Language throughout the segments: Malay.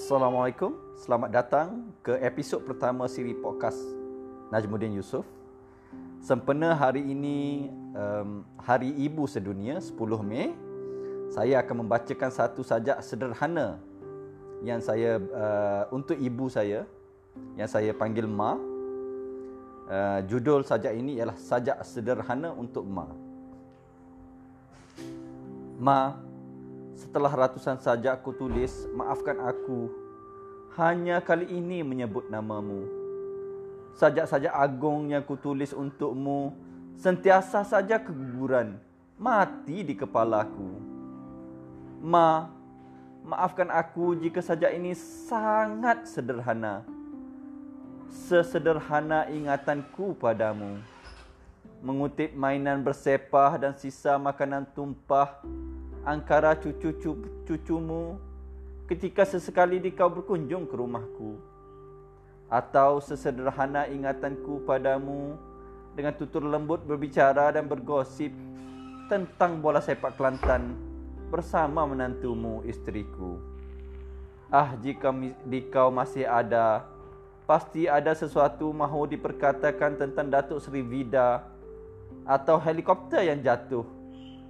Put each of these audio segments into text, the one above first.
Assalamualaikum, selamat datang ke episod pertama siri podcast Najmuddin Yusof. Sempena hari ini um, Hari Ibu Sedunia 10 Mei, saya akan membacakan satu sajak sederhana yang saya uh, untuk ibu saya yang saya panggil Ma. Uh, judul sajak ini ialah sajak sederhana untuk Ma. Ma, setelah ratusan sajak aku tulis, maafkan aku. Hanya kali ini menyebut namamu. Sajak-sajak agung yang ku tulis untukmu, sentiasa saja keguguran, mati di kepalaku. Ma, maafkan aku jika sajak ini sangat sederhana. Sesederhana ingatanku padamu. Mengutip mainan bersepah dan sisa makanan tumpah angkara cucu-cucumu ketika sesekali dikau berkunjung ke rumahku atau sesederhana ingatanku padamu dengan tutur lembut berbicara dan bergosip tentang bola sepak Kelantan bersama menantumu istriku ah jika dikau masih ada pasti ada sesuatu mahu diperkatakan tentang Datuk Seri Vida atau helikopter yang jatuh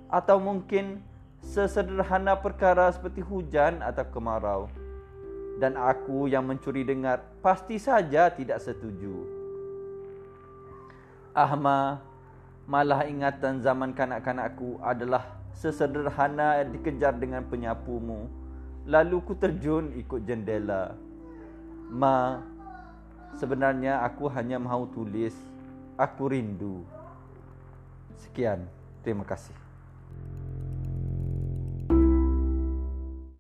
atau mungkin sesederhana perkara seperti hujan atau kemarau. Dan aku yang mencuri dengar pasti saja tidak setuju. Ahma, malah ingatan zaman kanak-kanakku adalah sesederhana dikejar dengan penyapumu. Lalu ku terjun ikut jendela. Ma, sebenarnya aku hanya mahu tulis, aku rindu. Sekian, terima kasih.